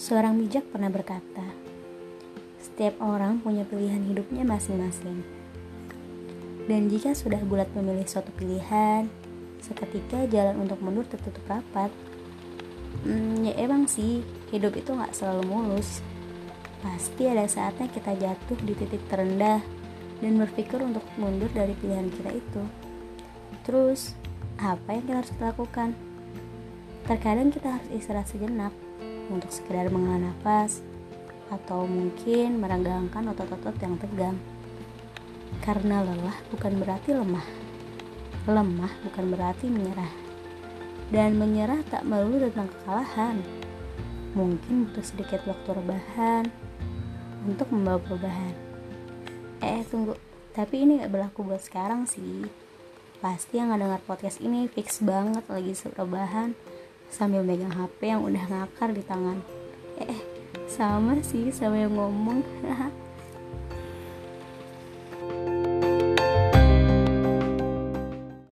Seorang bijak pernah berkata, "Setiap orang punya pilihan hidupnya masing-masing." Dan jika sudah bulat memilih suatu pilihan, seketika jalan untuk mundur tertutup rapat. Hmm, ya emang sih, hidup itu gak selalu mulus. Pasti ada saatnya kita jatuh di titik terendah dan berpikir untuk mundur dari pilihan kita itu. Terus, apa yang kita harus lakukan? Terkadang kita harus istirahat sejenak, untuk sekedar menghela nafas atau mungkin merenggangkan otot-otot yang tegang. Karena lelah bukan berarti lemah. Lemah bukan berarti menyerah. Dan menyerah tak melulu tentang kekalahan. Mungkin butuh sedikit waktu rebahan untuk membawa perubahan. Eh, tunggu. Tapi ini gak berlaku buat sekarang sih. Pasti yang ngedengar podcast ini fix banget lagi rebahan sambil megang HP yang udah ngakar di tangan. Eh, sama sih sama yang ngomong.